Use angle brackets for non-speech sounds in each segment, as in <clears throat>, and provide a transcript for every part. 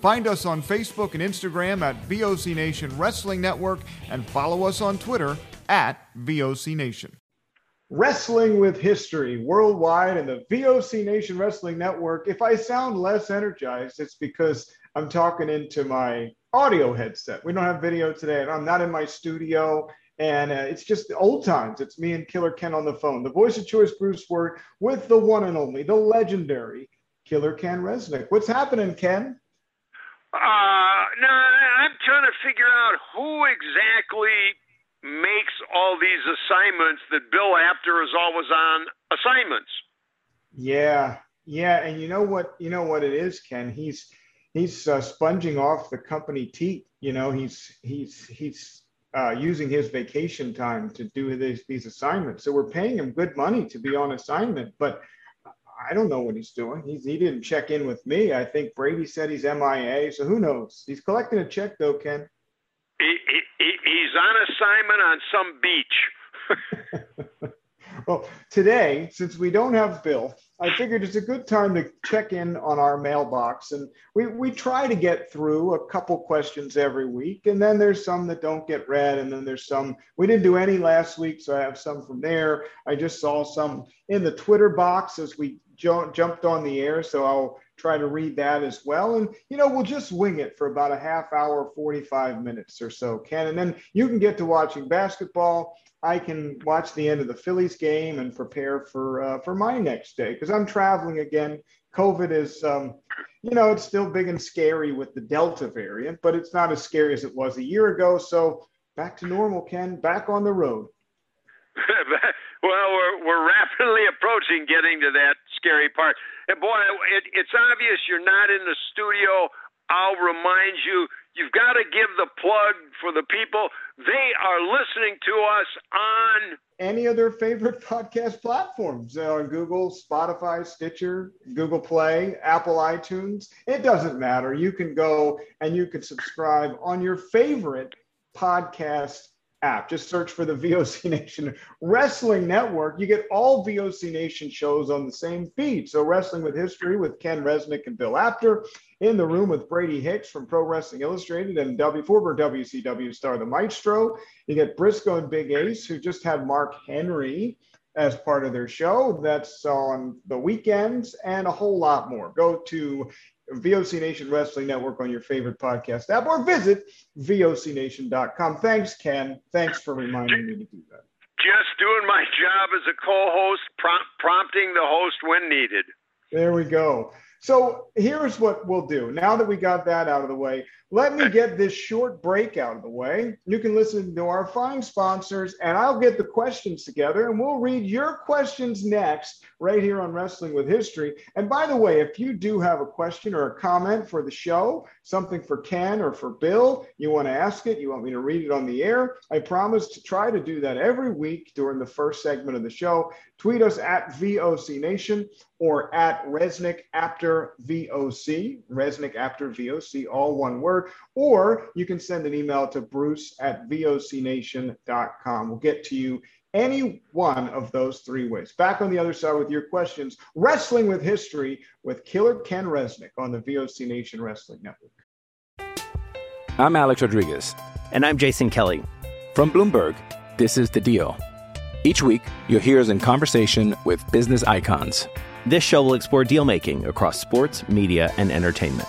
Find us on Facebook and Instagram at VOC Nation Wrestling Network and follow us on Twitter at VOC Nation. Wrestling with History worldwide and the VOC Nation Wrestling Network. If I sound less energized, it's because I'm talking into my audio headset. We don't have video today, and I'm not in my studio. And uh, it's just the old times. It's me and Killer Ken on the phone. The voice of choice, Bruce Word, with the one and only, the legendary Killer Ken Resnick. What's happening, Ken? Uh, no, I'm trying to figure out who exactly makes all these assignments that Bill Apter is always on assignments. Yeah, yeah, and you know what? You know what it is, Ken. He's he's uh, sponging off the company teat. You know, he's he's he's uh, using his vacation time to do these these assignments. So we're paying him good money to be on assignment, but I don't know what he's doing. He's he didn't check in with me. I think Brady said he's MIA. So who knows? He's collecting a check though, Ken. He, he, he- he's on assignment on some beach. <laughs> Well, today, since we don't have Bill, I figured it's a good time to check in on our mailbox. And we, we try to get through a couple questions every week. And then there's some that don't get read. And then there's some, we didn't do any last week. So I have some from there. I just saw some in the Twitter box as we ju- jumped on the air. So I'll try to read that as well. And, you know, we'll just wing it for about a half hour, 45 minutes or so, Ken. And then you can get to watching basketball. I can watch the end of the Phillies game and prepare for uh, for my next day because I'm traveling again. COVID is, um, you know, it's still big and scary with the Delta variant, but it's not as scary as it was a year ago. So back to normal, Ken. Back on the road. <laughs> well, we're, we're rapidly approaching getting to that scary part. And boy, it, it's obvious you're not in the studio. I'll remind you, you've got to give the plug for the people. They are listening to us on Any of their favorite <laughs> podcast platforms uh, on Google, Spotify, Stitcher, Google Play, Apple iTunes. It doesn't matter. You can go and you can subscribe on your favorite podcast app. Just search for the VOC <laughs> Nation Wrestling Network. You get all VOC Nation shows on the same feed. So, Wrestling with History with Ken Resnick and Bill Apter, in the room with Brady Hicks from Pro Wrestling Illustrated and W former WCW star the Maestro. You get Briscoe and Big Ace, who just had Mark Henry as part of their show. That's on the weekends and a whole lot more. Go to VOC Nation Wrestling Network on your favorite podcast app or visit VOCNation.com. Thanks, Ken. Thanks for reminding me to do that. just doing my job as a co-host, prom- prompting the host when needed. There we go. So here's what we'll do. Now that we got that out of the way, let me get this short break out of the way. You can listen to our fine sponsors, and I'll get the questions together, and we'll read your questions next, right here on Wrestling with History. And by the way, if you do have a question or a comment for the show, something for Ken or for Bill, you want to ask it, you want me to read it on the air, I promise to try to do that every week during the first segment of the show. Tweet us at VOC Nation or at Resnick after VOC, Resnick after VOC, all one word. Or you can send an email to bruce at vocnation.com. We'll get to you any one of those three ways. Back on the other side with your questions, Wrestling with History with Killer Ken Resnick on the VOC Nation Wrestling Network. I'm Alex Rodriguez. And I'm Jason Kelly. From Bloomberg, this is The Deal. Each week, you'll hear us in conversation with business icons. This show will explore deal making across sports, media, and entertainment.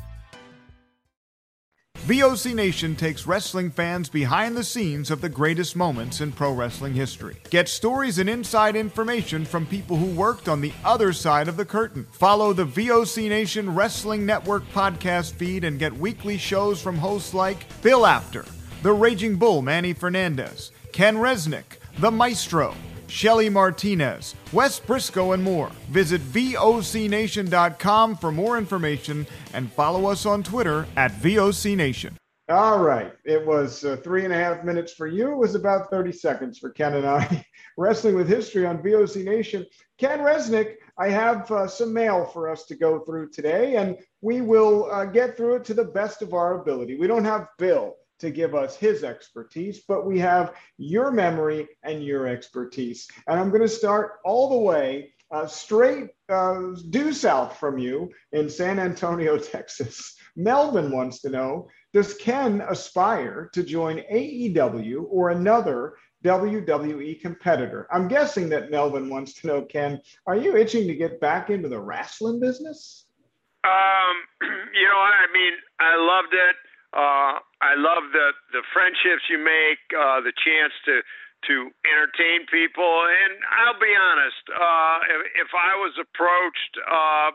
VOC Nation takes wrestling fans behind the scenes of the greatest moments in pro wrestling history. Get stories and inside information from people who worked on the other side of the curtain. Follow the VOC Nation Wrestling Network podcast feed and get weekly shows from hosts like Bill Apter, The Raging Bull Manny Fernandez, Ken Resnick, The Maestro, Shelly Martinez, Wes Briscoe, and more. Visit VOCNation.com for more information and follow us on Twitter at VOCNation. All right. It was uh, three and a half minutes for you. It was about 30 seconds for Ken and I. <laughs> Wrestling with History on VOC Nation. Ken Resnick, I have uh, some mail for us to go through today, and we will uh, get through it to the best of our ability. We don't have Bill to give us his expertise, but we have your memory and your expertise. And I'm going to start all the way uh, straight uh, due south from you in San Antonio, <laughs> Texas. Melvin wants to know Does Ken aspire to join AEW or another WWE competitor? I'm guessing that Melvin wants to know, Ken, are you itching to get back into the wrestling business? Um, <clears throat> you know, I mean, I loved it. Uh, I love the the friendships you make, uh, the chance to to entertain people. And I'll be honest, uh, if, if I was approached, uh,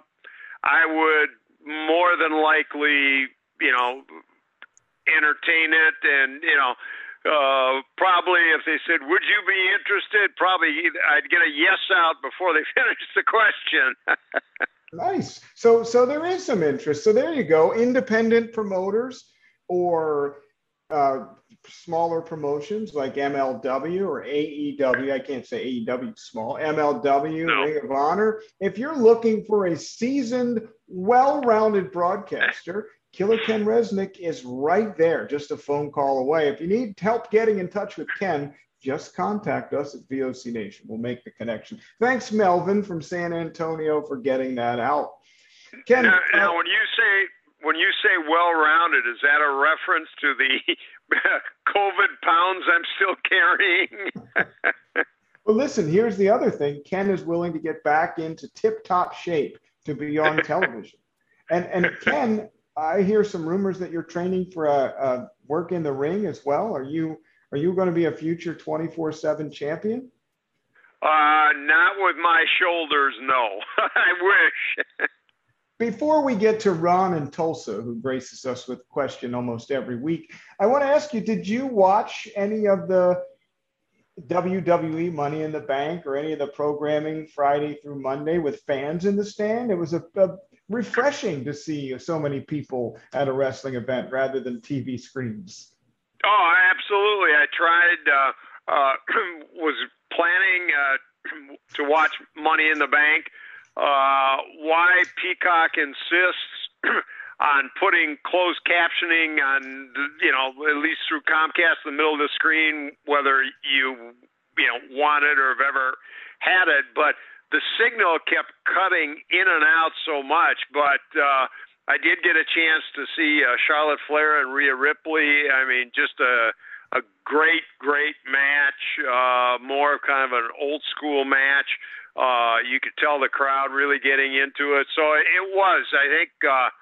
I would more than likely, you know, entertain it, and you know. Uh, probably if they said, "Would you be interested?" Probably I'd get a yes out before they <laughs> finished the question. <laughs> Nice. So so there is some interest. So there you go. Independent promoters or uh, smaller promotions like MLW or AEW. I can't say AEW small. MLW, No. Ring of Honor. If you're looking for a seasoned, well-rounded broadcaster, Killer Ken Resnick is right there, just a phone call away. If you need help getting in touch with Ken, just contact us at VOC Nation. We'll make the connection. Thanks, Melvin from San Antonio, for getting that out. Ken, Now, uh, now, when you say when you say well-rounded, is that a reference to the <laughs> COVID pounds I'm still carrying? <laughs> well, listen, here's the other thing. Ken is willing to get back into tip-top shape to be on <laughs> television. And and Ken, I hear some rumors that you're training for a, a work in the ring as well. Are you are you going to be a future 24/7 champion? uh, not with my shoulders, no. I wish. Before we get to Ron and Tulsa, who graces us with a question almost every week, I want to ask you: Did you watch any of the WWE Money in the Bank or any of the programming Friday through Monday with fans in the stand? It was a, a refreshing to see so many people at a wrestling event rather than TV screens. Oh, absolutely. I tried. Uh, uh, <clears throat> was planning uh, <clears throat> to watch Money in the Bank. Uh, why Peacock insists <clears throat> on putting closed captioning on, you know, at least through Comcast in the middle of the screen, whether you, you know, want it or have ever had it, but the signal kept cutting in and out so much. But uh, I did get a chance to see uh, Charlotte Flair and Rhea Ripley. I mean, just a a great, great match. Uh, more of kind of an old school match. Uh, you could tell the crowd really getting into it. So it was, I think, uh,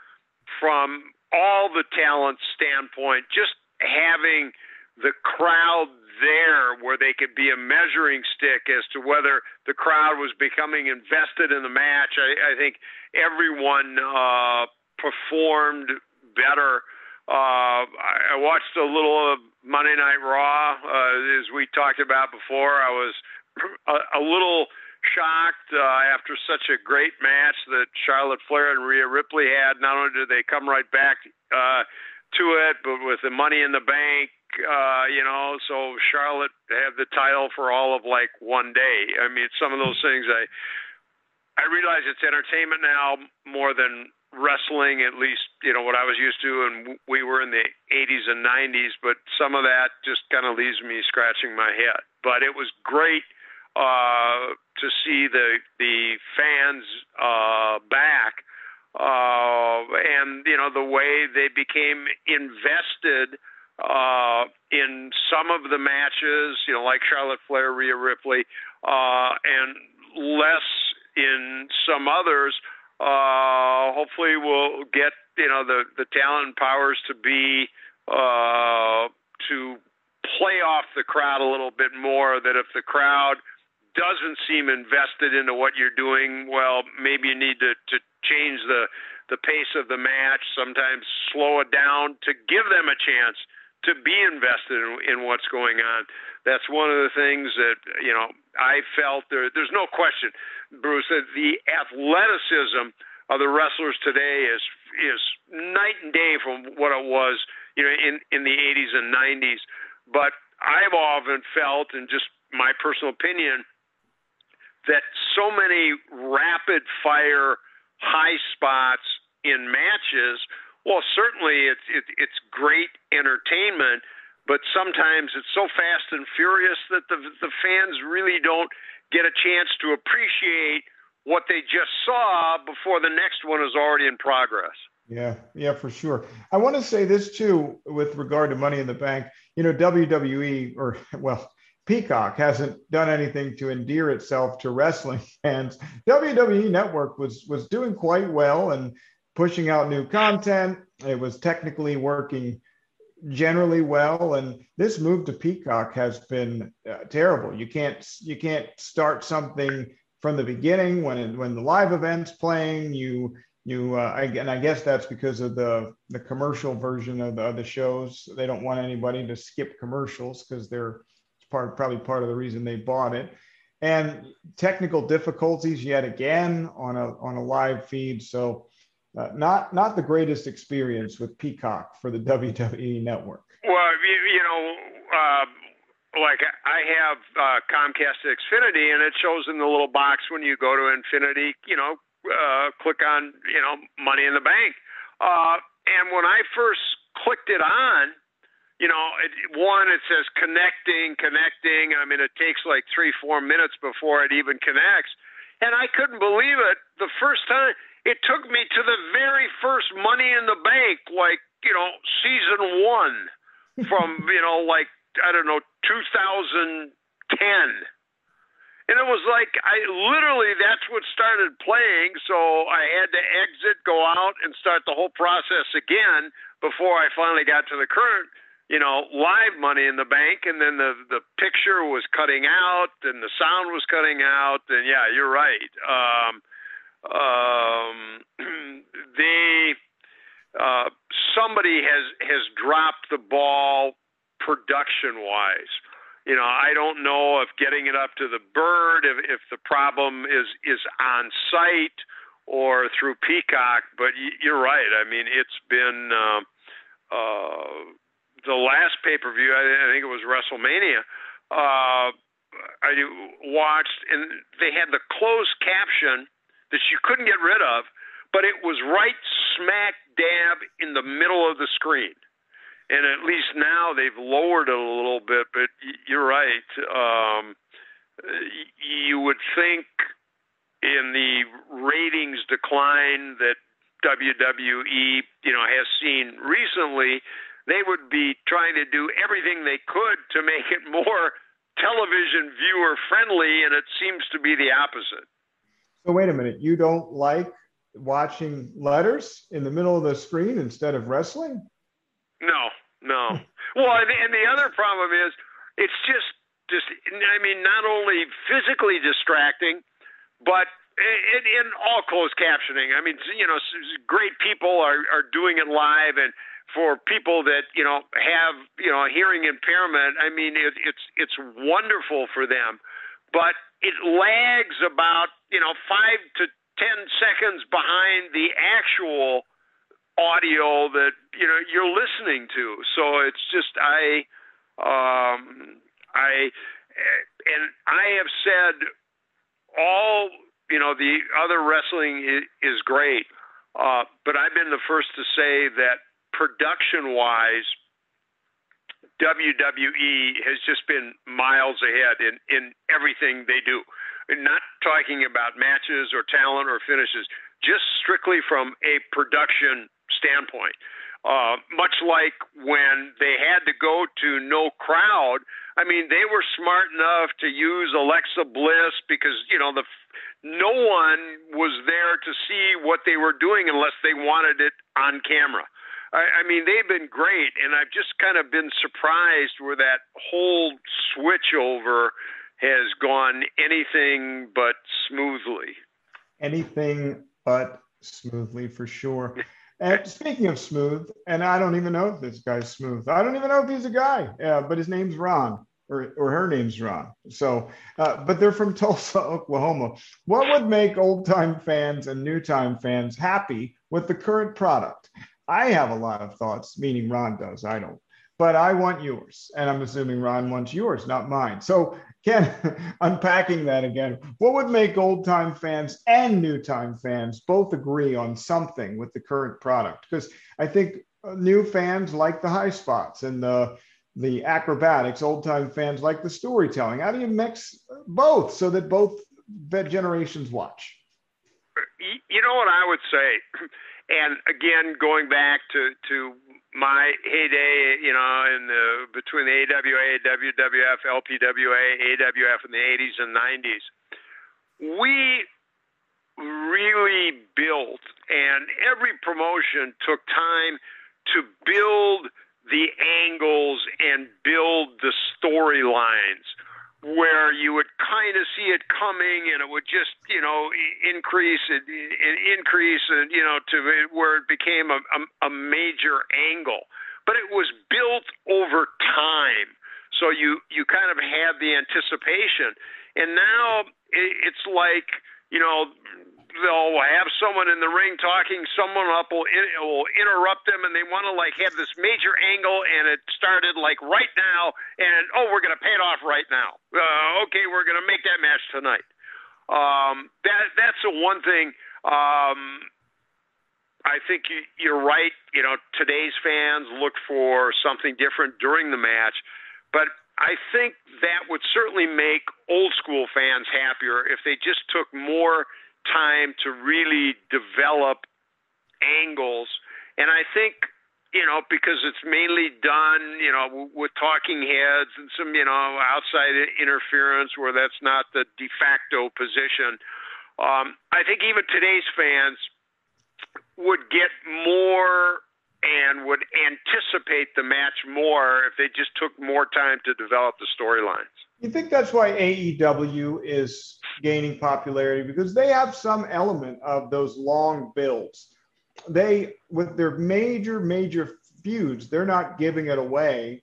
from all the talent standpoint, just having the crowd there where they could be a measuring stick as to whether the crowd was becoming invested in the match. I, I think everyone uh, performed better. Uh, I watched a little of Monday Night Raw, uh, as we talked about before. I was <clears throat> a, a little shocked uh, after such a great match that Charlotte Flair and Rhea Ripley had. Not only did they come right back uh, to it, but with the Money in the Bank, uh, you know, so Charlotte had the title for all of like one day. I mean, some of those things I I realize it's entertainment now more than wrestling, at least you know what I was used to, and we were in the 80s and 90s. But some of that just kind of leaves me scratching my head. But it was great uh, to see the the fans uh, back, uh, and you know the way they became invested uh, in some of the matches, you know, like Charlotte Flair, Rhea Ripley, uh, and less in some others. Uh, hopefully, we'll get you know the the talent powers to be uh, to play off the crowd a little bit more. That if the crowd doesn't seem invested into what you're doing, well, maybe you need to, to change the the pace of the match. Sometimes slow it down to give them a chance to be invested in, in what's going on. That's one of the things that you know I felt there. There's no question, Bruce, that the athleticism of the wrestlers today is is night and day from what it was, you know, in in the 80s and 90s. But I've often felt, and just my personal opinion, that so many rapid fire high spots in matches well certainly it's it, it's great entertainment but sometimes it's so fast and furious that the the fans really don't get a chance to appreciate what they just saw before the next one is already in progress yeah, yeah, for sure. I want to say this too with regard to Money in the Bank. You know, WWE, or well, Peacock hasn't done anything to endear itself to wrestling <laughs> fans. WWE Network was was doing quite well and pushing out new content. It was technically working generally well, and this move to Peacock has been uh, terrible. You can't you can't start something from the beginning when it, when the live event's playing. You you uh, I, and I guess that's because of the the commercial version of the, of the shows. They don't want anybody to skip commercials because they're part probably part of the reason they bought it. And technical difficulties yet again on a on a live feed. So uh, not not the greatest experience with Peacock for the <laughs> WWE network. Well, you, you know, uh, like I have uh, Comcast Xfinity, and it shows in the little box when you go to Infinity. You know, uh, click on you know Money in the Bank, uh, and when I first clicked it on, you know, it, one, it says connecting, connecting. I mean, it takes like three, four minutes before it even connects. And I couldn't believe it the first time. It took me to the very first Money in the Bank, like, you know, season one <laughs> from, you know, like, I don't know, 2010. And it was like, I literally, that's what started playing. So I had to exit, go out, and start the whole process again before I finally got to the current you know, live money in the bank, and then the the picture was cutting out, and the sound was cutting out, and yeah, you're right. Um, um, <clears throat> they uh, somebody has has dropped the ball production wise. You know, I don't know if getting it up to the bird, if, if the problem is is on site or through Peacock, but you're right. I mean, it's been. Uh, uh, the last pay per view, I, I think it was WrestleMania. Uh, I watched, and they had the closed caption that you couldn't get rid of, but it was right smack dab in the middle of the screen. And at least now they've lowered it a little bit, but you're right. Um, you would think in the ratings decline that WWE, you know, has seen recently they would be trying to do everything they could to make it more television viewer friendly, and it seems to be the opposite. So wait a minute, you don't like watching letters in the middle of the screen instead of wrestling? No, no. <laughs> well, and, and the other problem is it's just just I mean not only physically distracting, but in, in all closed captioning. I mean, you know, great people are are doing it live and for people that you know have you know hearing impairment, I mean it, it's it's wonderful for them, but it lags about you know five to ten seconds behind the actual audio that you know you're listening to. So it's just I um, I and I have said all you know the other wrestling is, is great, uh, but I've been the first to say that production wise, WWE has just been miles ahead in, in everything they do. Not talking about matches or talent or finishes, just strictly from a production standpoint. Uh, much like when they had to go to no crowd, I mean, they were smart enough to use Alexa Bliss because you know the no one was there to see what they were doing unless they wanted it on camera. I, I mean, they've been great, and I've just kind of been surprised where that whole switch over has gone anything but smoothly. Anything but smoothly, for sure. And <laughs> speaking of smooth, and I don't even know if this guy's smooth. I don't even know if he's a guy, yeah, but his name's Ron, or, or her name's Ron. So, uh, but they're from <laughs> Tulsa, Oklahoma. What would make old time fans and new time fans happy with the current product? I have a lot of thoughts, meaning Ron does. I don't. But I want yours. And I'm assuming Ron wants yours, not mine. So, Ken, <laughs> unpacking that again, what would make old time fans and new time fans both agree on something with the current product? Because I think uh, new fans like the high spots and the the acrobatics, old time fans like the storytelling. How do you mix both so that both generations watch? You know what I would say? And again, going back to to my heyday, you know, in the between the AWA, WWF, LPWA, AWF in the 80s and 90s, we really built, and every promotion took time to build the angles and build the storylines where you would kind of see it coming and it would just you know increase and increase and you know to where it became a, a, a major angle. But it was built over time. So you you kind of had the anticipation. And now it's like you know they'll have someone in the ring talking, someone up will, in, will interrupt them, and they want to like have this major angle, and it started like right now, and oh, we're going to pay it off right now. Uh, okay, we're going to make that match tonight. Um, that that's the one thing. Um, I think you, you're right. You know, today's fans look for something different during the match, but I think that would certainly make old school fans happier if they just took more time to really develop angles. And I think, you know, because it's mainly done, you know, with talking heads and some, you know, outside interference where that's not the de facto position. Um, I think even today's fans would get more and would anticipate the match more if they just took more time to develop the storylines. You think that's why AEW is gaining popularity because they have some element of those long builds. They, with their major, major feuds, they're not giving it away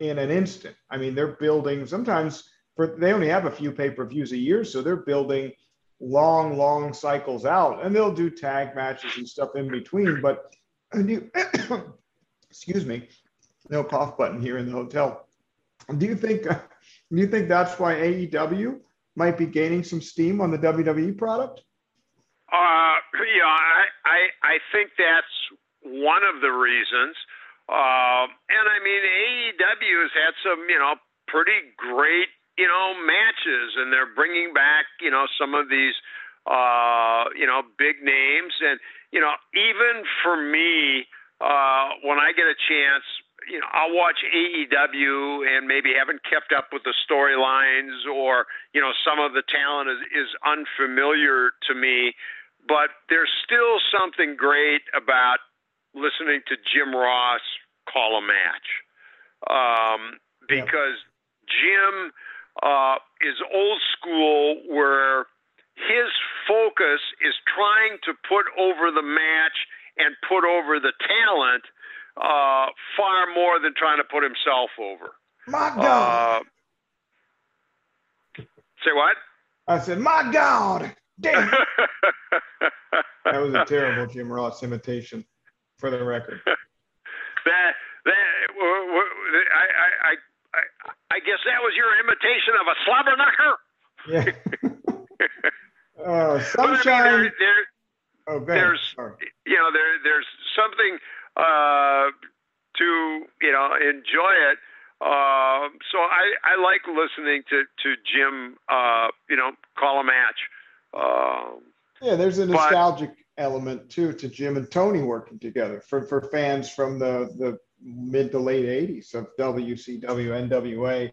in an instant. I mean, they're building sometimes for they only have a few pay per views a year, so they're building long, long cycles out, and they'll do tag matches and stuff in between. But you, <coughs> excuse me, no cough button here in the hotel. Do you think? <laughs> Do you think that's why AEW might be gaining some steam on the WWE product? Uh, yeah, I, I, I think that's one of the reasons. Uh, and I mean, AEW has had some, you know, pretty great, you know, matches, and they're bringing back, you know, some of these, uh, you know, big names. And, you know, even for me, uh, when I get a chance, you know, I'll watch AEW and maybe haven't kept up with the storylines or, you know, some of the talent is, is unfamiliar to me. But there's still something great about listening to Jim Ross call a match. Um, because Jim uh, is old school where his focus is trying to put over the match and put over the talent – uh, far more than trying to put himself over. My God. Uh, say what? I said, my God. Damn. <laughs> that was a terrible Jim Ross imitation, for the record. <laughs> that that I, I I I guess that was your imitation of a slobber knocker. Yeah. <laughs> uh, sunshine. I mean, there, there, oh, there's Sorry. you know there there's something uh, to you know enjoy it. Uh, so I, I like listening to to Jim, uh, you know, call a match. Uh, yeah, there's a nostalgic but, element too to Jim and Tony working together for for fans from the the mid to late '80s of WCW, NWA.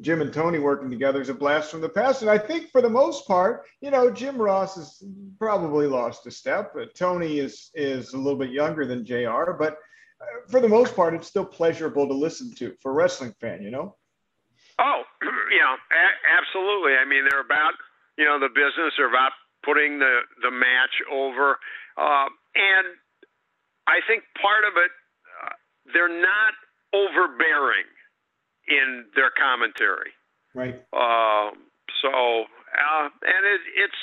Jim and Tony working together is a blast from the past. And I think for the most part, you know, Jim Ross has probably lost a step. Tony is is a little bit younger than JR, but uh, for the most part, it's still pleasurable to listen to for a wrestling fan, you know? Oh, <clears throat> yeah, a- absolutely. I mean, they're about, you know, the business, they're about putting the, the match over. Uh, and I think part of it, uh, they're not overbearing in their commentary. Right. Uh, so, uh, and it, it's,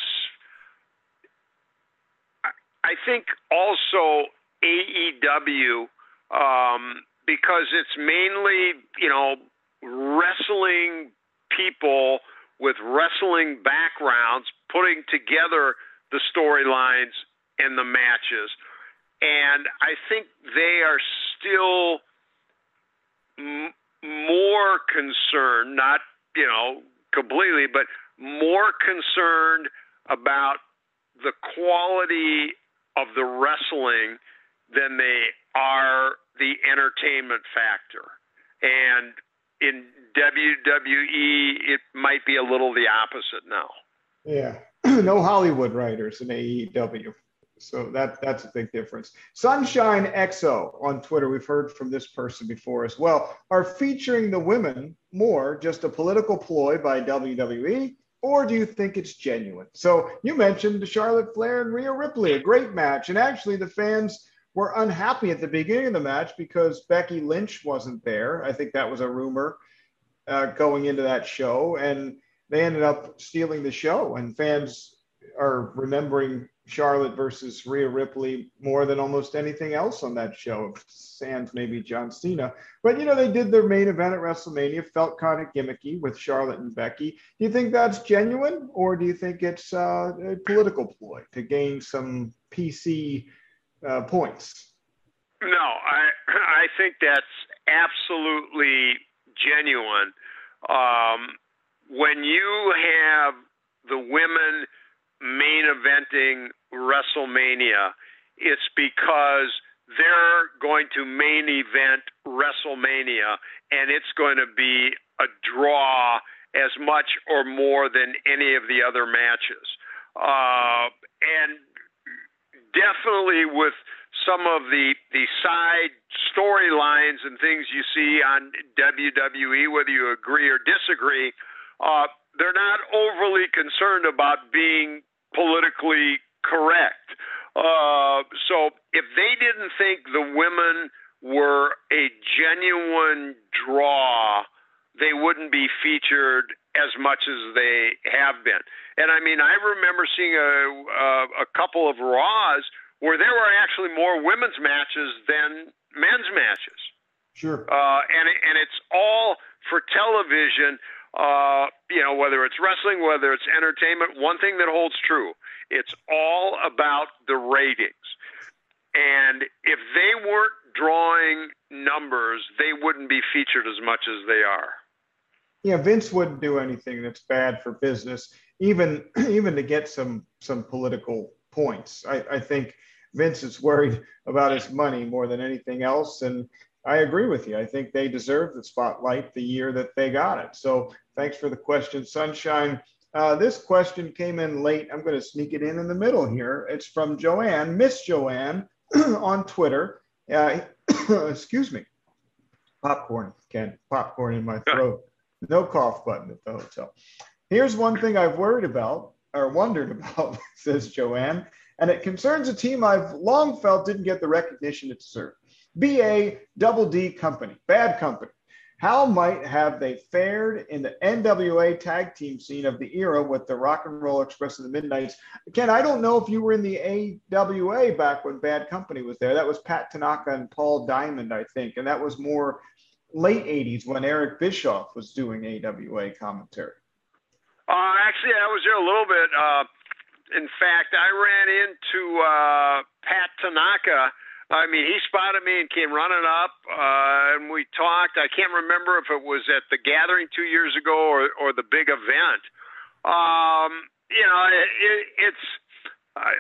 I think also AEW, um, because it's mainly, you know, wrestling people with wrestling backgrounds putting together the storylines and the matches. And I think they are still more concerned, not, you know, completely, but more concerned about the quality of the wrestling than they are the entertainment factor. And in WWE, it might be a little the opposite now. Yeah. <clears throat> no Hollywood writers in AEW. So that that's a big difference. Sunshine XO on Twitter, we've heard from this person before as well, are featuring the women more just a political ploy by WWE, or do you think it's genuine? So you mentioned Charlotte Flair and Rhea Ripley, a great match, and actually the fans were unhappy at the beginning of the match because Becky Lynch wasn't there. I think that was a rumor uh, going into that show, and they ended up stealing the show, and fans are remembering Charlotte versus Rhea Ripley more than almost anything else on that show, sans maybe John Cena. But you know, they did their main event at WrestleMania, felt kind of gimmicky with Charlotte and Becky. Do you think that's genuine, or do you think it's uh, a political ploy to gain some PC uh, points? No, I <clears throat> I think that's absolutely genuine. Um, when you have the women main eventing WrestleMania, it's because they're going to main event WrestleMania and it's going to be a draw as much or more than any of the other matches. Uh, and definitely with some of the the side storylines and things you see on WWE, whether you agree or disagree, uh, they're not overly concerned about being politically correct. Uh, so if they didn't think the women were a genuine draw, they wouldn't be featured as much as they have been. And I mean, I remember seeing a a, a couple of Raws where there were actually more women's matches than men's matches. Sure. Uh, and and it's all for television uh, you know, whether it's wrestling, whether it's entertainment, one thing that holds true, it's all about the ratings. And if they weren't drawing numbers, they wouldn't be featured as much as they are. Yeah, Vince wouldn't do anything that's bad for business, even <clears throat> even to get some some political points. I, I think Vince is worried about his money more than anything else, and I agree with you. I think they deserve the spotlight the year that they got it. So thanks for the question, Sunshine. Uh, this question came in late. I'm going to sneak it in in the middle here. It's from Joanne, Miss Joanne, <clears throat> on Twitter. Uh, <coughs> excuse me. Popcorn, Ken. Popcorn in my throat. No cough button at the hotel. Here's one thing I've worried about or wondered <laughs> about, says Joanne, and it concerns a team I've long felt didn't get the recognition it deserved. BA Double D Company, bad company. How might have they fared in the NWA tag team scene of the era with the Rock and Roll Express and the Midnights? Ken, I don't know if you were in the AWA back when Bad Company was there. That was Pat Tanaka and Paul Diamond, I think, and that was more late 80s when Eric Bischoff was doing AWA commentary. Uh, actually, I was there a little bit. Uh, in fact, I ran into uh, Pat Tanaka I mean, he spotted me and came running up, uh, and we talked. I can't remember if it was at the gathering two years ago or, or the big event. Um, you know, it, it, it's I,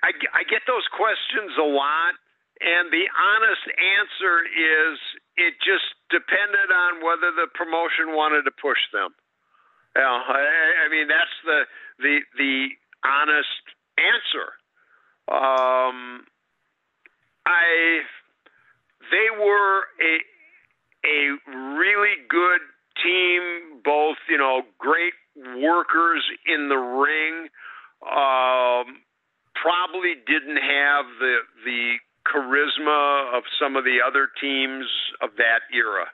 I I get those questions a lot, and the honest answer is it just depended on whether the promotion wanted to push them. Know, I, I mean, that's the the the honest answer. Um, I they were a a really good team, both you know great workers in the ring. Um, probably didn't have the the charisma of some of the other teams of that era.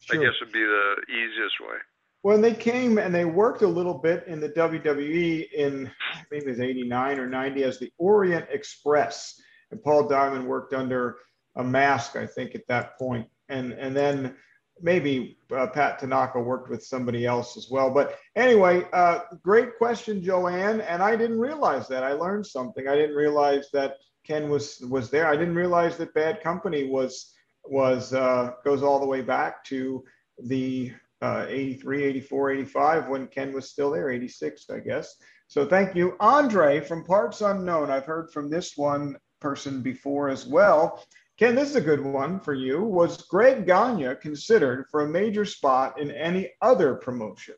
Sure. I guess would be the easiest way. When they came and they worked a little bit in the WWE in I think it was 89 or 90 as the Orient Express and Paul Diamond worked under a mask, I think, at that point. And and then maybe uh, Pat Tanaka worked with somebody else as well. But anyway, uh, great question, Joanne. And I didn't realize that. I learned something. I didn't realize that Ken was was there. I didn't realize that Bad Company was was uh, goes all the way back to the uh, 83, 84, 85 when Ken was still there, 86, I guess. So thank you. Andre from Parts Unknown. I've heard from this one person before as well. Ken, this is a good one for you. Was Greg Gagne considered for a major spot in any other promotion?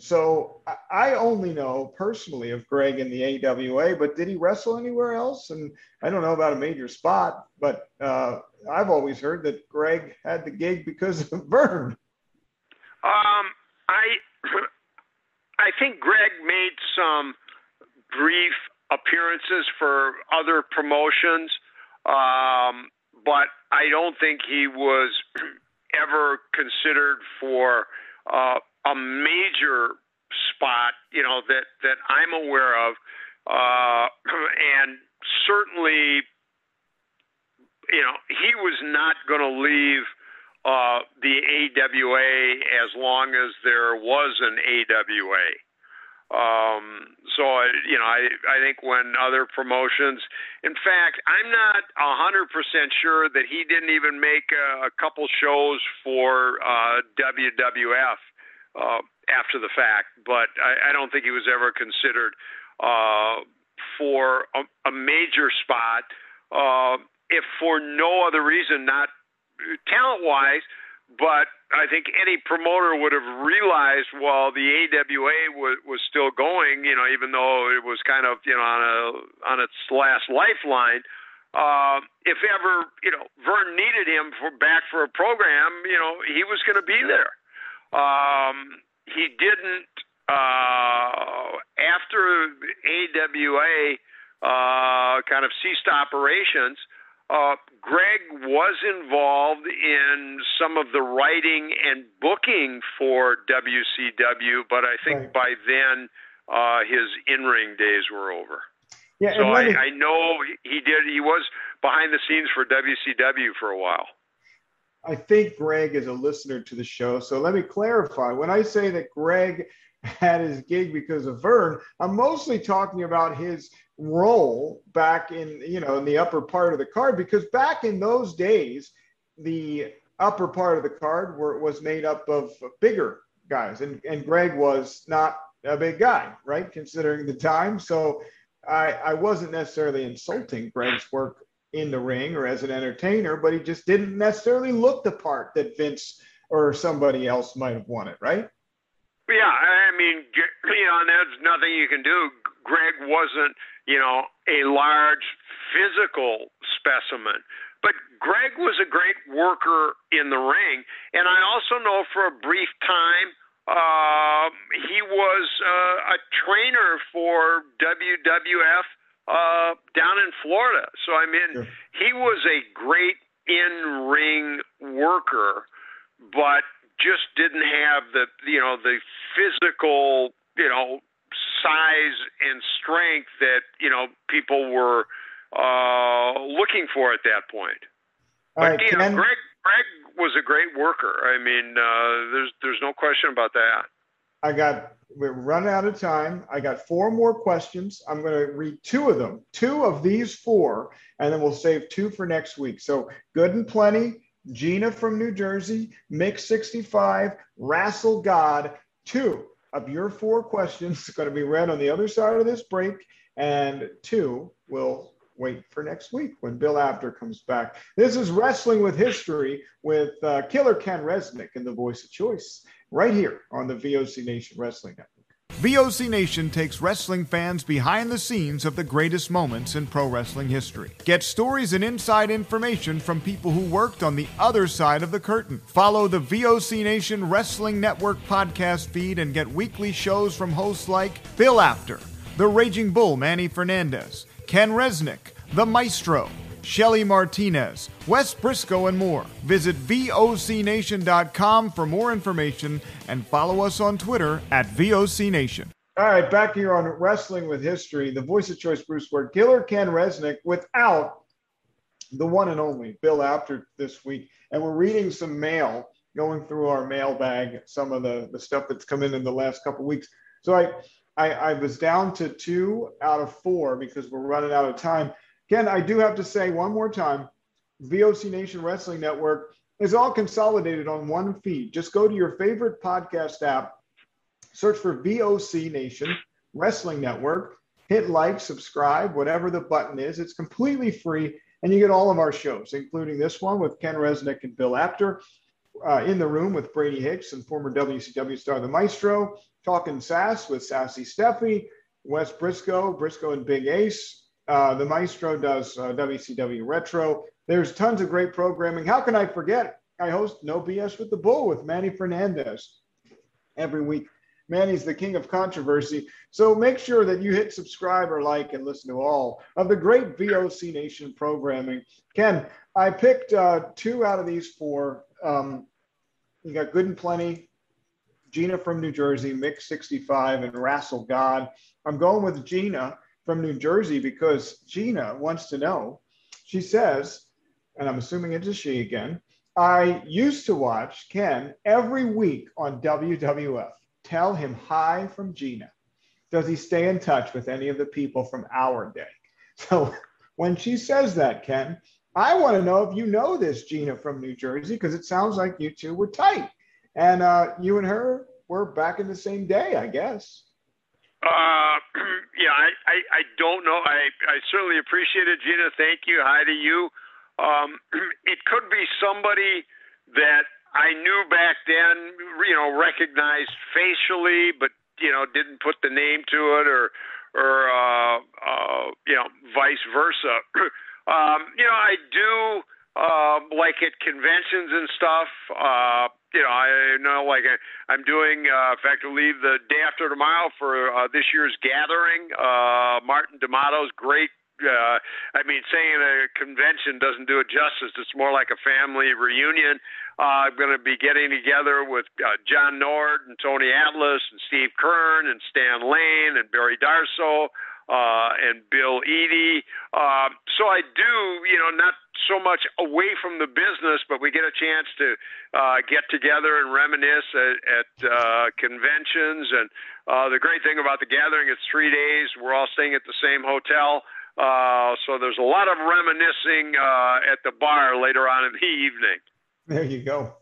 So I only know personally of Greg in the AWA, but did he wrestle anywhere else? And I don't know about a major spot, but uh, I've always heard that Greg had the gig because of <laughs> Verne. Um, I <clears throat> I think Greg made some brief appearances for other promotions, um, but I don't think he was <clears throat> ever considered for uh, a major spot, you know, that that I'm aware of, uh, <clears throat> and certainly, you know, he was not going to leave uh, the AWA as long as there was an AWA. Um, so I, you know, I I think when other promotions, in fact, I'm not a hundred percent sure that he didn't even make a, a couple shows for uh, WWF uh, after the fact, but I, I don't think he was ever considered uh, for a, a major spot, uh, if for no other reason, not talent wise, but I think any promoter would have realized while the AWA was, was still going, you know, even though it was kind of, you know, on a on its last lifeline. Uh, if ever, you know, Verne needed him for back for a program, you know, he was going to be there. Um, he didn't uh, after AWA uh, kind of ceased operations. Uh, Greg was involved in some of the writing and booking for WCW, but I think right. by then uh, his in-ring days were over. Yeah, so I, I know he did. He was behind the scenes for WCW for a while. I think Greg is a listener to the show, so let me clarify. When I say that Greg had his gig because of Verne, I'm mostly talking about his role back in you know in the upper part of the card because back in those days the upper part of the card were, was made up of bigger guys and, and greg was not a big guy right considering the time so i i wasn't necessarily insulting greg's work in the ring or as an entertainer, but he just didn't necessarily look the part that Vince or somebody else might have wanted, right? Yeah, I mean, you know, there's nothing you can do. Greg wasn't, you know, a large physical specimen, but Greg was a great worker in the ring. And I also know for a brief time, uh, he was uh, a trainer for WWF uh, down in Florida. So I mean, sure. he was a great in-ring worker, but just didn't have the you know the physical you know size and strength that you know people were uh, looking for at that point. But right, you know, Greg Greg was a great worker. I mean, uh, there's there's no question about that. I got we're running out of time. I got four more questions. I'm going to read two of them, two of these four, and then we'll save two for next week. So good and plenty. Gina from New Jersey, Mix 65, Rassel God, two of your four questions <laughs> going to be read on the other side of this break, and two will wait for next week when Bill Apter comes back. This is Wrestling with History with uh, Killer Ken Resnick and the voice of choice right here on the VOC Nation Wrestling Network. VOC Nation takes wrestling fans behind the scenes of the greatest moments in pro wrestling history. Get stories and inside information from people who worked on the other side of the curtain. Follow the VOC Nation Wrestling Network podcast feed and get weekly shows from hosts like Bill Apter, The Raging Bull Manny Fernandez, Ken Resnick, The Maestro, Shelly Martinez, Wes Briscoe, and more. Visit VOCNation.com for more information and follow us on Twitter at VOCNation. All right, back here on Wrestling with History, the voice of choice, Bruce Wirt, Killer Ken Resnick, without the one and only Bill Apter this week. And we're reading some mail, going through our mailbag, some of the, the stuff that's come in in the last couple weeks. So I, I, I was down to two out of four because we're running out of time. Ken, I do have to say one more time VOC Nation Wrestling Network is all consolidated on one feed. Just go to your favorite podcast app, search for VOC Nation Wrestling Network, hit like, subscribe, whatever the button is. It's completely free, and you get all of our shows, including this one with Ken Resnick and Bill Apter. Uh, in the room with Brady Hicks and former WCW star The Maestro, talking sass with Sassy Steffi, Wes Briscoe, Briscoe and Big Ace, uh, the Maestro does uh, WCW Retro. There's tons of great programming. How can I forget? I host No BS with the Bull with Manny Fernandez every week. Manny's the king of controversy. So make sure that you hit subscribe or like and listen to all of the great VOC Nation programming. Ken, I picked uh, two out of these four. Um, you got Good and Plenty, Gina from New Jersey, Mix 65, and Rassel God. I'm going with Gina from New Jersey because Gina wants to know. She says, and I'm assuming it's a she again, I used to watch Ken every week on WWF. Tell him hi from Gina. Does he stay in touch with any of the people from our day? <laughs> So when she says that, Ken, I want to know if you know this Gina from New Jersey because it sounds like you two were tight. And uh, you and her were back in the same day, I guess. Uh, <clears throat> yeah, I, I, I don't know. I, I certainly appreciate it, Gina. Thank you. Hi to you. Um, <clears throat> it could be somebody that I knew back then, you know, recognized facially, but you know, didn't put the name to it, or, or uh, uh, you know, vice versa. <clears throat> um, you know, I do uh, like at conventions and stuff. Uh, you know, I know like I'm doing. Uh, leave the day after tomorrow for uh, this year's gathering. Uh, Martin D'Amato's great. Uh, I mean, saying a convention doesn't do it justice. It's more like a family reunion. Uh, I'm going to be getting together with uh, John Nord and Tony Atlas and Steve Keirn and Stan Lane and Barry Darsow uh, and Bill Eadie. Uh, so I do, you know, not so much away from the business, but we get a chance to uh, get together and reminisce at, at uh, conventions. And uh, the great thing about the gathering, it's three days. We're all staying at the same hotel. Uh, so there's a lot of reminiscing uh, at the bar later on in the evening. There you go.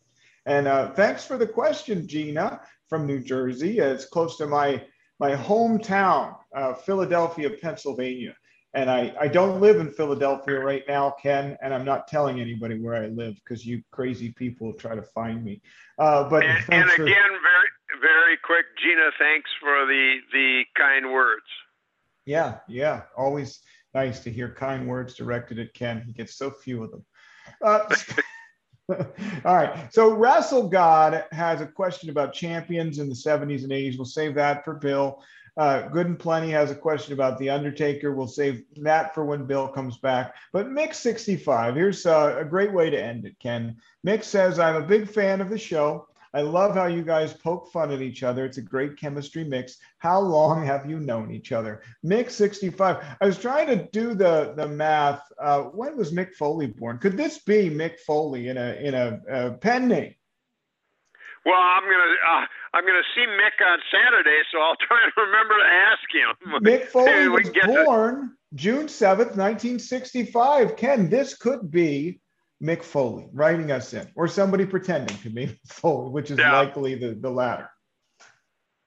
And uh, thanks for the question, Gina from New Jersey. It's close to my my hometown, uh, Philadelphia, Pennsylvania. And I, I don't live in Philadelphia right now, Ken, and I'm not telling anybody where I live because you crazy people try to find me. Uh, but and, and again, for, very very quick, Gina, thanks for the the kind words. Yeah, yeah, always nice to hear kind words directed at Ken. He gets so few of them. Uh, <laughs> all right. So Wrestle God has a question about champions in the 70s and 80s. We'll save that for Bill. Uh, Good and Plenty has a question about The Undertaker. We'll save that for when Bill comes back. But Mix 65, here's uh, a great way to end it, Ken. Mix says, I'm a big fan of the show. I love how you guys poke fun at each other. It's a great chemistry mix. How long have you known each other? Mick 65. I was trying to do the, the math. Uh, when was Mick Foley born? Could this be Mick Foley in a in a, a pen name? Well, I'm gonna uh, I'm gonna see Mick on Saturday, so I'll <laughs> try and remember to ask him. Mick <laughs> Foley was born to... June seventh, 1965. Ken, this could be Mick Foley writing us in, or somebody pretending to be Foley, which is yeah. likely the the latter.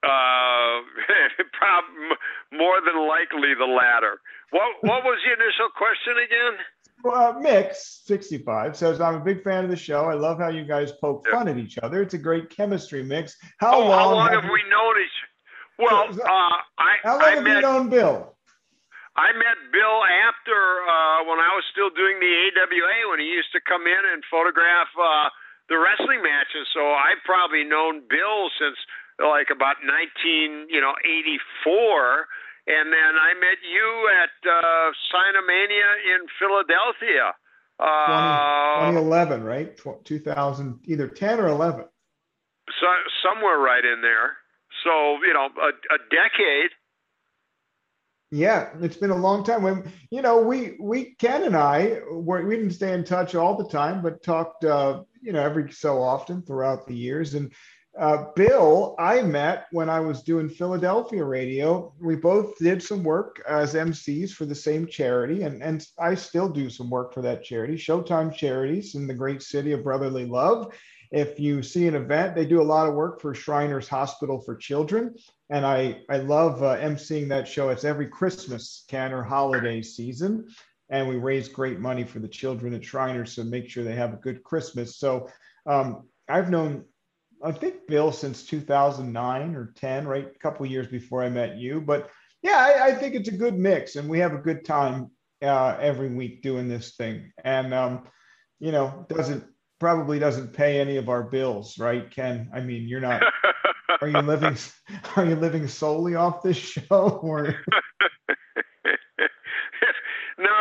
Uh, <laughs> more than likely the latter. What what was the initial question again? uh, Mix 65 says, I'm a big fan of the show. I love how you guys poke fun at each other. It's a great chemistry mix. How oh, long, how long have, have we known each Well, uh, I, how long I have met, you known Bill? I met Bill after uh, when I was still doing the AWA when he used to come in and photograph uh, the wrestling matches. So I've probably known Bill since like about 19, you know, 84 and then I met you at uh, Sinomania in Philadelphia. Uh, 2011, right? 2000, either 10 or 11. So somewhere right in there. So you know, a, a decade. Yeah, it's been a long time. When you know, we we Ken and I were, we didn't stay in touch all the time, but talked uh, you know every so often throughout the years. And uh, Bill, I met when I was doing Philadelphia radio. We both did some work as MCs for the same charity, and, and I still do some work for that charity, Showtime Charities in the great city of Brotherly Love. If you see an event, they do a lot of work for Shriners Hospital for Children. And I, I love uh, emceeing that show. It's every Christmas, or holiday season. And we raise great money for the children at Shriners to make sure they have a good Christmas. So um, I've known I think Bill since 2009 or 10, right? A couple years before I met you. But yeah, I, I, think it's a good mix, and we have a good time uh, every week doing this thing. And um, you know, doesn't probably doesn't pay any of our bills, right, Ken? I mean, you're not. <laughs> Are you living? <laughs> Are you living solely off this show, or? <laughs> no,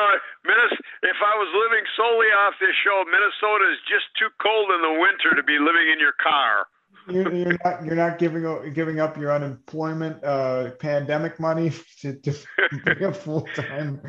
if I was living solely off this show, Minnesota is just too cold in the winter to be living in your car. you're, <laughs> you're, not you're not giving giving up your unemployment uh, pandemic money to, to be a full time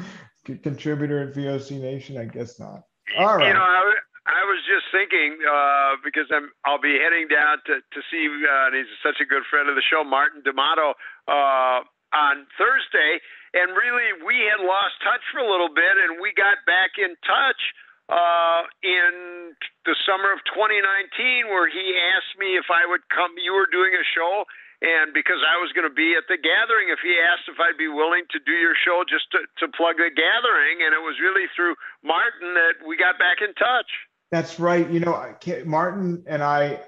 contributor at VOC Nation. I guess not. All right. You know, I, I was just thinking uh, because I'm I'll be heading down to to see. Uh, and he's such a good friend of the show, Martin D'Amato, uh, on Thursday and really we had lost touch for a little bit, and we got back in touch uh, in the summer of 2019, where he asked me if I would come. You were doing a show, and because I was going to be at the gathering, if he asked if I'd be willing to do your show just to, to plug the gathering, and it was really through Martin that we got back in touch. That's right. You know, Martin and I,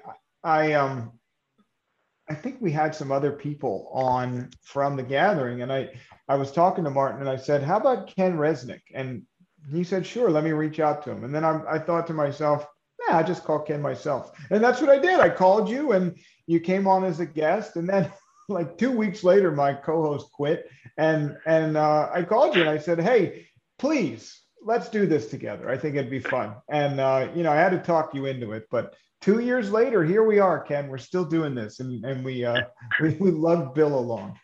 I um, I think we had some other people on from the gathering, and I I was talking to Martin and I said, "How about Ken Resnick?" And he said, "Sure, let me reach out to him." And then I, I thought to myself, "Yeah, I just call Ken myself," and that's what I did. I called you, and you came on as a guest, and then <laughs> like two weeks later, my co-host quit, and and uh, I called you and I said, "Hey, please." Let's do this together. I think it'd be fun. And uh, you know, I had to talk you into it, but two years later, here we are, Ken. We're still doing this, and and we uh, <laughs> we, we love Bill along.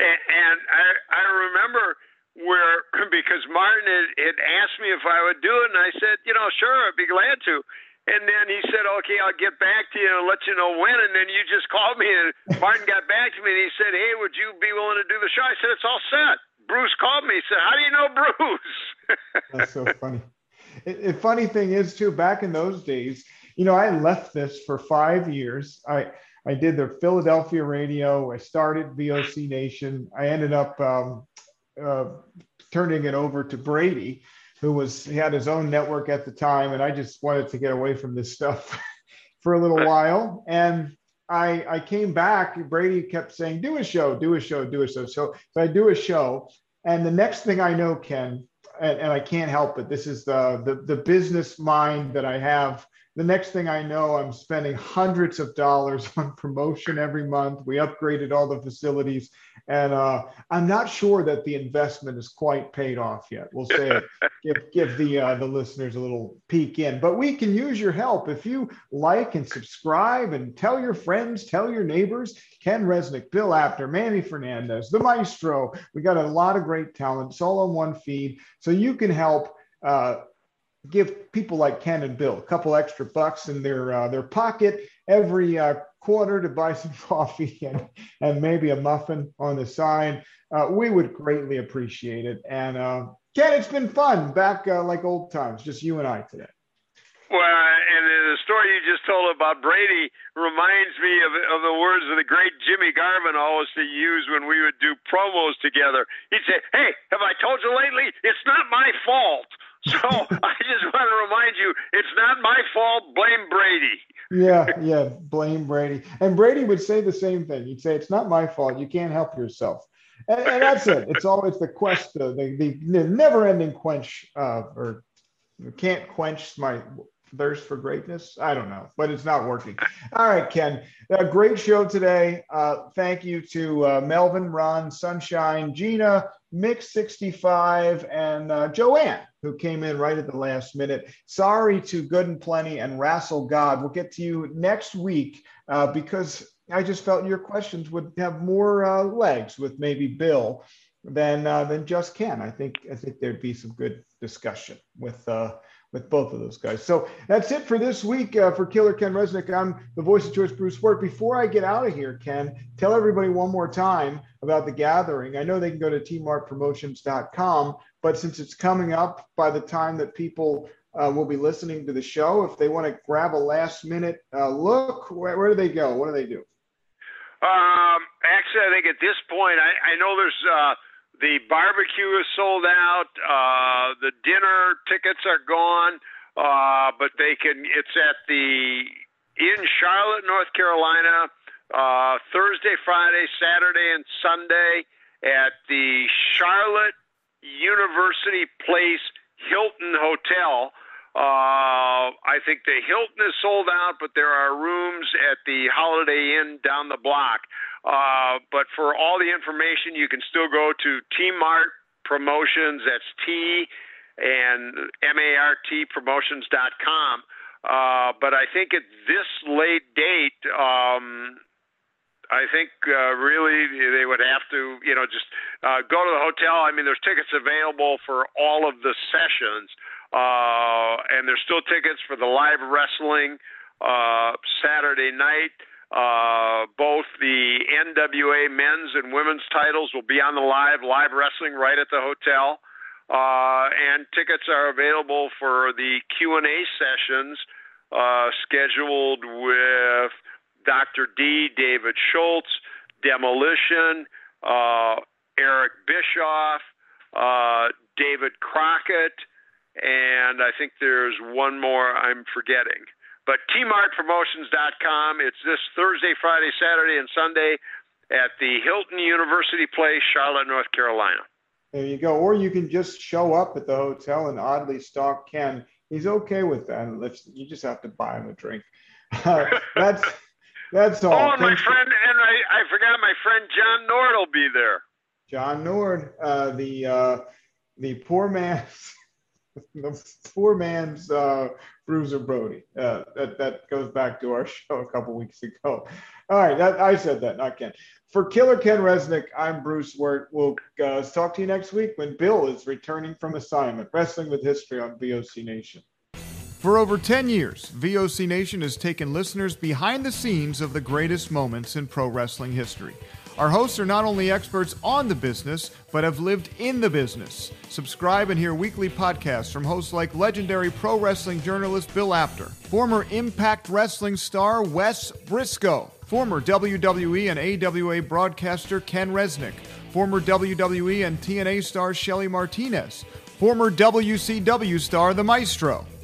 And, and I I remember where <clears throat> because Martin had, had asked me if I would do it, and I said, you know, sure, I'd be glad to. And then he said, okay, I'll get back to you and let you know when. And then you just called me, and Martin got back to me, and he said, hey, would you be willing to do the show? I said, it's all set. Bruce called me. He said, how do you know Bruce? <laughs> That's so funny. The funny thing is, too, back in those days, you know, I left this for five years. I I did the Philadelphia radio. I started VOC Nation. I ended up um, uh, turning it over to Brady, who was he had his own network at the time, and I just wanted to get away from this stuff <laughs> for a little while. And I I came back. Brady kept saying, "Do a show, do a show, do a show." So, so I do a show, and the next thing I know, Ken, and, and I can't help it. This is the, the the business mind that I have the next thing I know, I'm spending hundreds of dollars <laughs> on promotion every month. We upgraded all the facilities, and uh, I'm not sure that the investment is quite paid off yet. We'll say give give the uh, the listeners a little peek in, but we can use your help if you like and subscribe and tell your friends, tell your neighbors. Ken Resnick, Bill Apter, Manny Fernandez, the Maestro. We got a lot of great talent. It's all on one feed, so you can help. Uh, give people like Ken and Bill a couple extra bucks in their uh, their pocket every uh, quarter to buy some <laughs> coffee and and maybe a muffin on the side. Uh, we would greatly appreciate it. And uh, Ken, it's been fun back uh, like old times, just you and I today. Well, and the story you just told about Brady reminds me of, of the words of the great Jimmy Garvin always to use when we would do promos together. He'd say, "Hey, have I told you lately? It's not my fault." <laughs> So <laughs> I just want to remind you, it's not my fault. Blame Brady. Yeah, yeah, blame Brady. And Brady would say the same thing. He'd say, "It's not my fault. You can't help yourself." And, and that's it. It's always the quest, the, the, the never-ending quench, uh, or you can't quench my thirst for greatness. I don't know, but it's not working. All right, Ken. A great show today. Uh, thank you to uh, Melvin, Ron, Sunshine, Gina, Mix 65, and uh, Joanne, who came in right at the last minute. Sorry to Good and Plenty and Rassel God. We'll get to you next week uh, because I just felt your questions would have more uh, legs with maybe Bill than uh, than just Ken. I think I think there'd be some good discussion with with both of those guys. So that's it for this week uh, for Killer Ken Resnick. I'm the voice of choice, Bruce Wirt. Before I get out of here, Ken, tell everybody one more time about the gathering. I know they can go to tmartpromotions.com, but since it's coming up by the time that people uh, will be listening to the show, if they want to grab a last minute uh, look, where, where, do they go? What do they do? Um, actually, I think at this point, I, I know there's uh, the barbecue is sold out. Uh, the dinner tickets are gone, uh, but they can. It's at the in Charlotte, North Carolina, uh, Thursday, Friday, Saturday, and Sunday at the Charlotte University Place Hilton Hotel. Uh, I think the Hilton is sold out, but there are rooms at the Holiday Inn down the block. Uh, but for all the information, you can still go to T Mart Promotions. That's T and M A R T Promotions.com. Uh, but I think at this late date, um, I think uh, really they would have to, you know, just uh, go to the hotel. I mean, there's tickets available for all of the sessions, uh, and there's still tickets for the live wrestling uh, Saturday night. Uh, both the NWA men's and women's titles will be on the live live wrestling right at the hotel, uh, and tickets are available for the Q and A sessions uh, scheduled with Dr. D, David Schultz, Demolition, uh, Eric Bischoff, uh, David Crockett, and I think there's one more I'm forgetting. But tmartpromotions.com. It's this Thursday, Friday, Saturday, and Sunday at the Hilton University Place, Charlotte, North Carolina. There you go. Or you can just show up at the hotel and oddly stalk Ken. He's okay with that. You just have to buy him a drink. Uh, <laughs> that's that's all. Oh, and my friend, and I, I forgot my friend John Nord will be there. John Nord, uh, the uh, the poor man's the poor man's uh, Bruiser Brody. Uh, that that goes back to our <laughs> show a couple weeks ago. All right, that, I said that, not Ken. For Killer Ken Resnick, I'm Bruce Wirt. We'll uh, talk to you next week when Bill is returning from assignment. Wrestling with History on VOC Nation. For over 10 years, VOC Nation has taken listeners behind the scenes of the greatest moments in pro wrestling history. Our hosts are not only experts on the business, but have lived in the business. Subscribe and hear weekly podcasts from hosts like legendary pro wrestling journalist Bill Apter, former Impact Wrestling star Wes Briscoe, former WWE and AWA broadcaster Ken Resnick, former WWE and TNA star Shelly Martinez, former WCW star The Maestro,